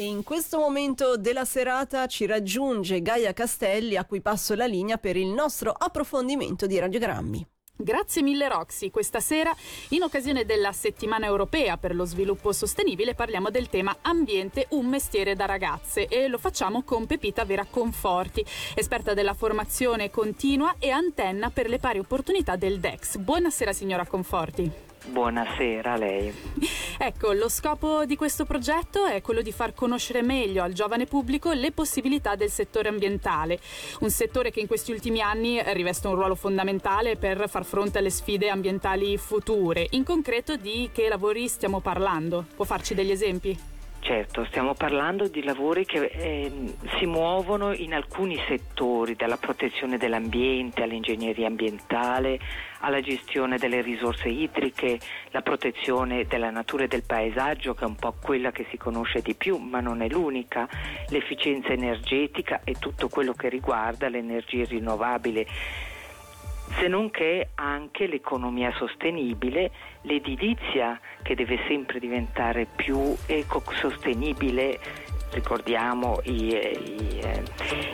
E in questo momento della serata ci raggiunge Gaia Castelli a cui passo la linea per il nostro approfondimento di radiogrammi. Grazie mille Roxy. Questa sera, in occasione della settimana europea per lo sviluppo sostenibile, parliamo del tema ambiente, un mestiere da ragazze e lo facciamo con Pepita Vera Conforti, esperta della formazione continua e antenna per le pari opportunità del DEX. Buonasera signora Conforti. Buonasera a lei. Ecco, lo scopo di questo progetto è quello di far conoscere meglio al giovane pubblico le possibilità del settore ambientale, un settore che in questi ultimi anni riveste un ruolo fondamentale per far fronte alle sfide ambientali future. In concreto di che lavori stiamo parlando? Può farci degli esempi? Certo, stiamo parlando di lavori che eh, si muovono in alcuni settori, dalla protezione dell'ambiente all'ingegneria ambientale, alla gestione delle risorse idriche, la protezione della natura e del paesaggio, che è un po' quella che si conosce di più, ma non è l'unica, l'efficienza energetica e tutto quello che riguarda l'energia rinnovabile se non che anche l'economia sostenibile, l'edilizia che deve sempre diventare più ecosostenibile, ricordiamo i, i,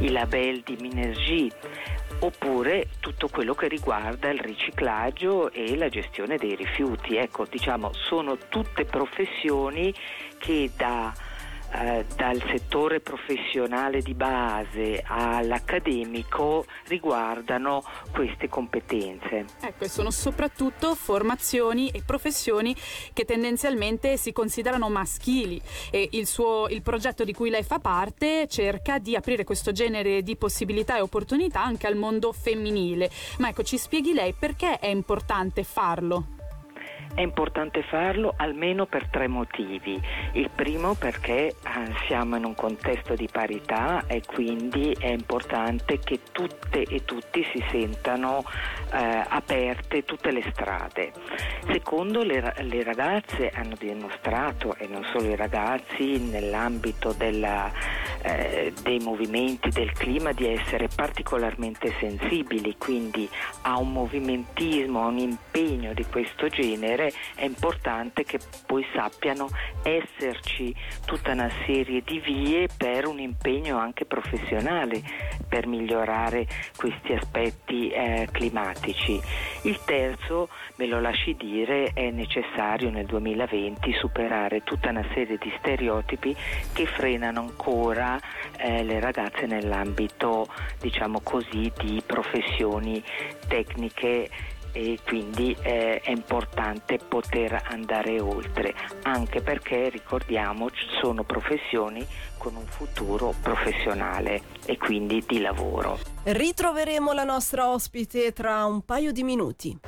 i label di Minergie, oppure tutto quello che riguarda il riciclaggio e la gestione dei rifiuti. Ecco, diciamo, sono tutte professioni che da eh, dal settore professionale di base all'accademico riguardano queste competenze. Ecco, e sono soprattutto formazioni e professioni che tendenzialmente si considerano maschili e il, suo, il progetto di cui lei fa parte cerca di aprire questo genere di possibilità e opportunità anche al mondo femminile. Ma ecco, ci spieghi lei perché è importante farlo? È importante farlo almeno per tre motivi. Il primo perché eh, siamo in un contesto di parità e quindi è importante che tutte e tutti si sentano eh, aperte tutte le strade. Secondo, le, le, ragazze hanno dimostrato, e non solo i ragazzi, nell'ambito della, eh, dei movimenti del clima di essere particolarmente sensibili, quindi a un movimentismo, a un impegno di questo genere è importante che poi sappiano esserci tutta una serie di vie per un impegno anche professionale per migliorare questi aspetti eh, climatici. Il terzo, me lo lasci dire, è necessario nel 2020 superare tutta una serie di stereotipi che frenano ancora eh, le ragazze nell'ambito, diciamo così, di professioni tecniche e quindi eh, è importante poter andare oltre, anche perché ricordiamo sono professioni con un futuro professionale e quindi di lavoro. Ritroveremo la nostra ospite tra un paio di minuti.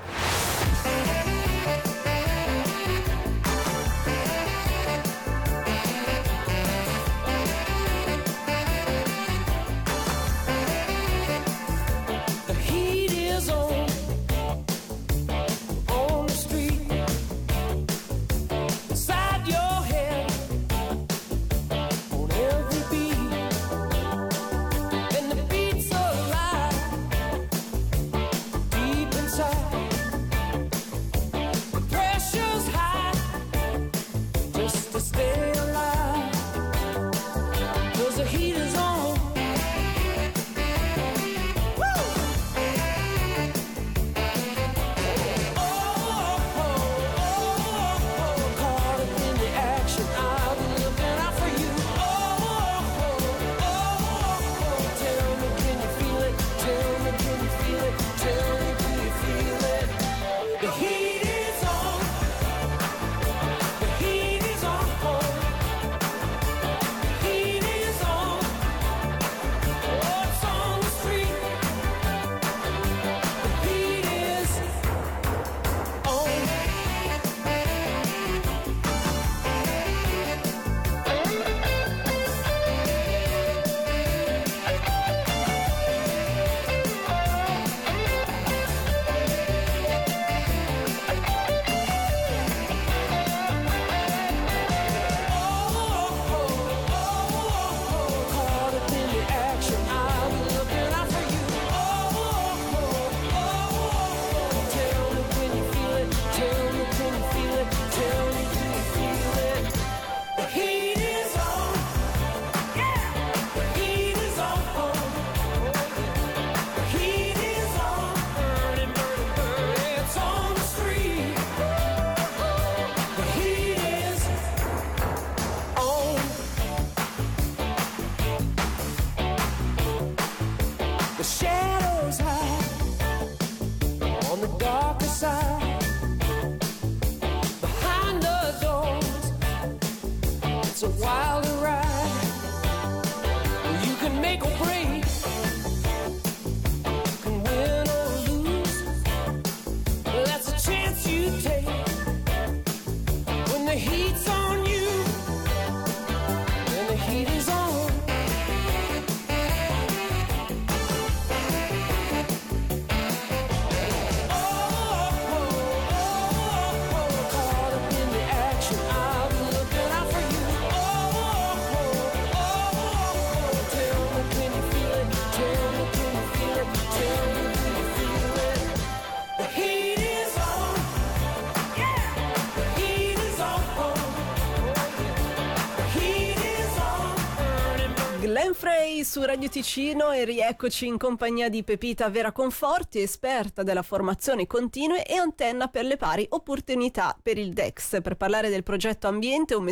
Wild su Radio Ticino e rieccoci in compagnia di Pepita Vera Conforti, esperta della formazione continue e antenna per le pari opportunità per il DEX, per parlare del progetto Ambiente, un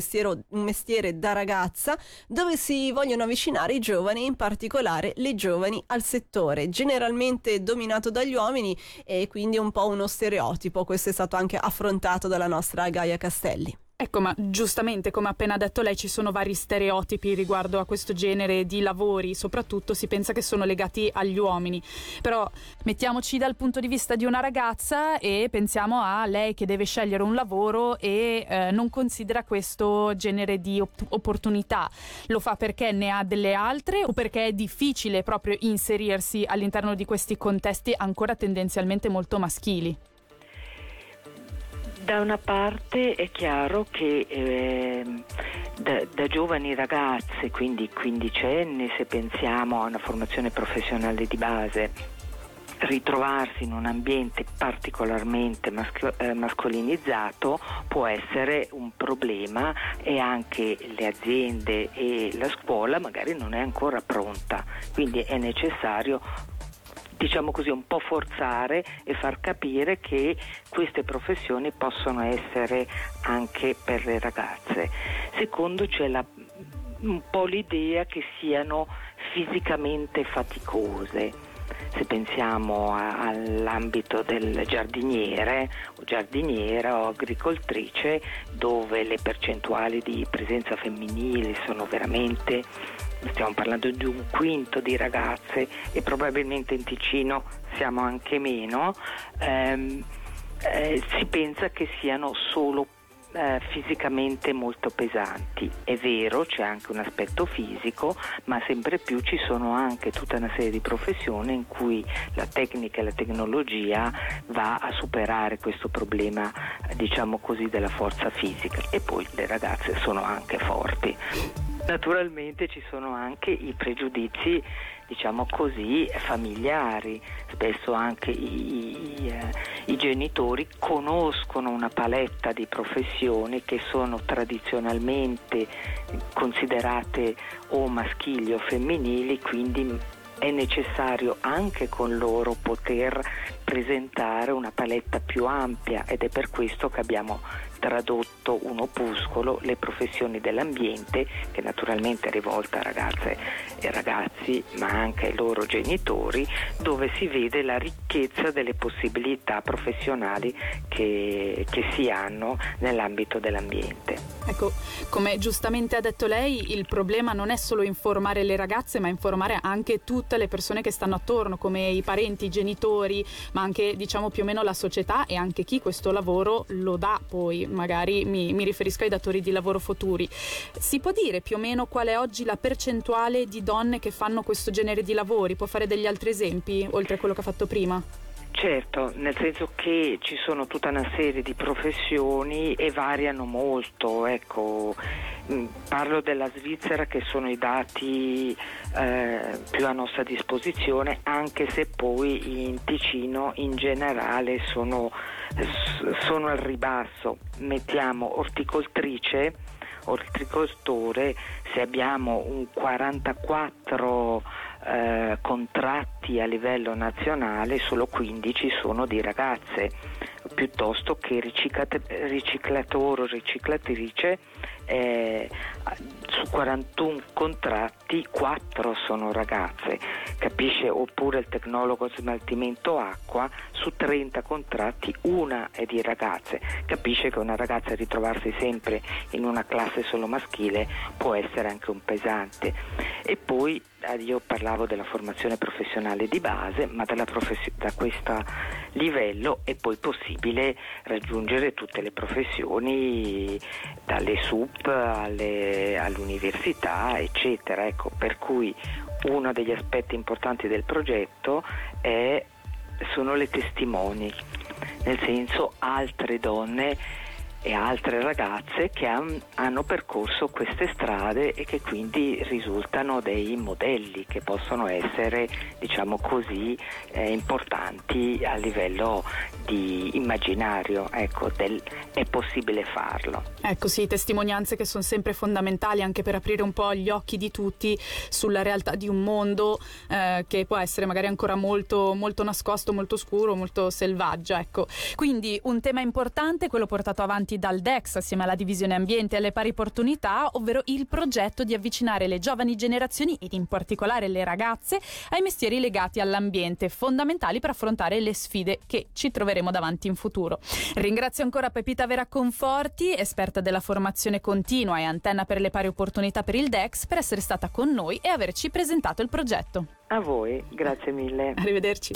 un mestiere da ragazza, dove si vogliono avvicinare i giovani, in particolare le giovani, al settore, generalmente dominato dagli uomini e quindi un po' uno stereotipo. Questo è stato anche affrontato dalla nostra Gaia Castelli. Ecco, ma giustamente, come ha appena detto lei, ci sono vari stereotipi riguardo a questo genere di lavori, soprattutto si pensa che sono legati agli uomini. Però mettiamoci dal punto di vista di una ragazza e pensiamo a lei che deve scegliere un lavoro e eh, non considera questo genere di op- opportunità. Lo fa perché ne ha delle altre o perché è difficile proprio inserirsi all'interno di questi contesti ancora tendenzialmente molto maschili? Da una parte è chiaro che ehm, da, da giovani ragazze, quindi quindicenni, se pensiamo a una formazione professionale di base, ritrovarsi in un ambiente particolarmente maschio- eh, mascolinizzato può essere un problema e anche le aziende e la scuola magari non è ancora pronta, quindi è necessario diciamo così, un po' forzare e far capire che queste professioni possono essere anche per le ragazze. Secondo c'è la, un po' l'idea che siano fisicamente faticose. Se pensiamo all'ambito del giardiniere o giardiniera o agricoltrice dove le percentuali di presenza femminile sono veramente stiamo parlando di un quinto di ragazze e probabilmente in Ticino siamo anche meno, ehm, eh, si pensa che siano solo eh, fisicamente molto pesanti. È vero, c'è anche un aspetto fisico, ma sempre più ci sono anche tutta una serie di professioni in cui la tecnica e la tecnologia va a superare questo problema, diciamo così, della forza fisica. E poi le ragazze sono anche forti. Naturalmente ci sono anche i pregiudizi, diciamo così, familiari. Spesso anche i, i, eh, i, genitori conoscono una paletta di professioni che sono tradizionalmente considerate o maschili o femminili, quindi è necessario anche con loro poter presentare una paletta più ampia ed è per questo che abbiamo tradotto un opuscolo, Le professioni dell'ambiente, che naturalmente è rivolta a ragazze e ragazzi, ma anche ai loro genitori, dove si vede la ricchezza delle possibilità professionali che, che si hanno nell'ambito dell'ambiente. Ecco, come giustamente ha detto lei, il problema non è solo informare le ragazze, ma informare anche tutte le persone che stanno attorno, come i parenti, i genitori, ma anche diciamo più o meno la società e anche chi questo lavoro lo dà poi magari mi, mi, riferisco ai datori di lavoro futuri. Si può dire più o meno qual è oggi la percentuale di donne che fanno questo genere di lavori? Può fare degli altri esempi oltre a quello che ha fatto prima? Certo, nel senso che ci sono tutta una serie di professioni e variano molto. Ecco, parlo della Svizzera che sono i dati eh, più a nostra disposizione, anche se poi in Ticino in generale sono, sono al ribasso. Mettiamo orticoltrice, orticoltore, se abbiamo un 44 eh, contratti a livello nazionale solo 15 sono di ragazze, piuttosto che riciclatore o riciclatrice eh, su 41 contratti 4 sono ragazze, capisce? Oppure il tecnologo smaltimento acqua, su 30 contratti una è di ragazze, capisce che una ragazza ritrovarsi sempre in una classe solo maschile può essere anche un pesante. E poi eh, io parlavo della formazione professionale di base, ma dalla profes- da questo livello è poi possibile raggiungere tutte le professioni, dalle SUP alle, all'università, eccetera. Ecco, per cui uno degli aspetti importanti del progetto è, sono le testimoni, nel senso altre donne e altre ragazze che han- hanno percorso queste strade e che quindi risultano dei modelli che possono essere, diciamo così, eh, importanti a livello di immaginario. Ecco, del, è possibile farlo. Ecco sì, testimonianze che sono sempre fondamentali anche per aprire un po' gli occhi di tutti sulla realtà di un mondo eh, che può essere magari ancora molto, molto nascosto, molto scuro, molto selvaggio. Ecco. Quindi un tema importante, quello portato avanti dal DEX assieme alla divisione ambiente e alle pari opportunità, ovvero il progetto di avvicinare le giovani generazioni ed in particolare le ragazze ai mestieri legati all'ambiente, fondamentali per affrontare le sfide che ci troveremo davanti in futuro. Ringrazio ancora Pepita Vera Conforti, esperta della formazione continua e antenna per le pari opportunità per il DEX, per essere stata con noi e averci presentato il progetto. A voi, grazie mille. Arrivederci.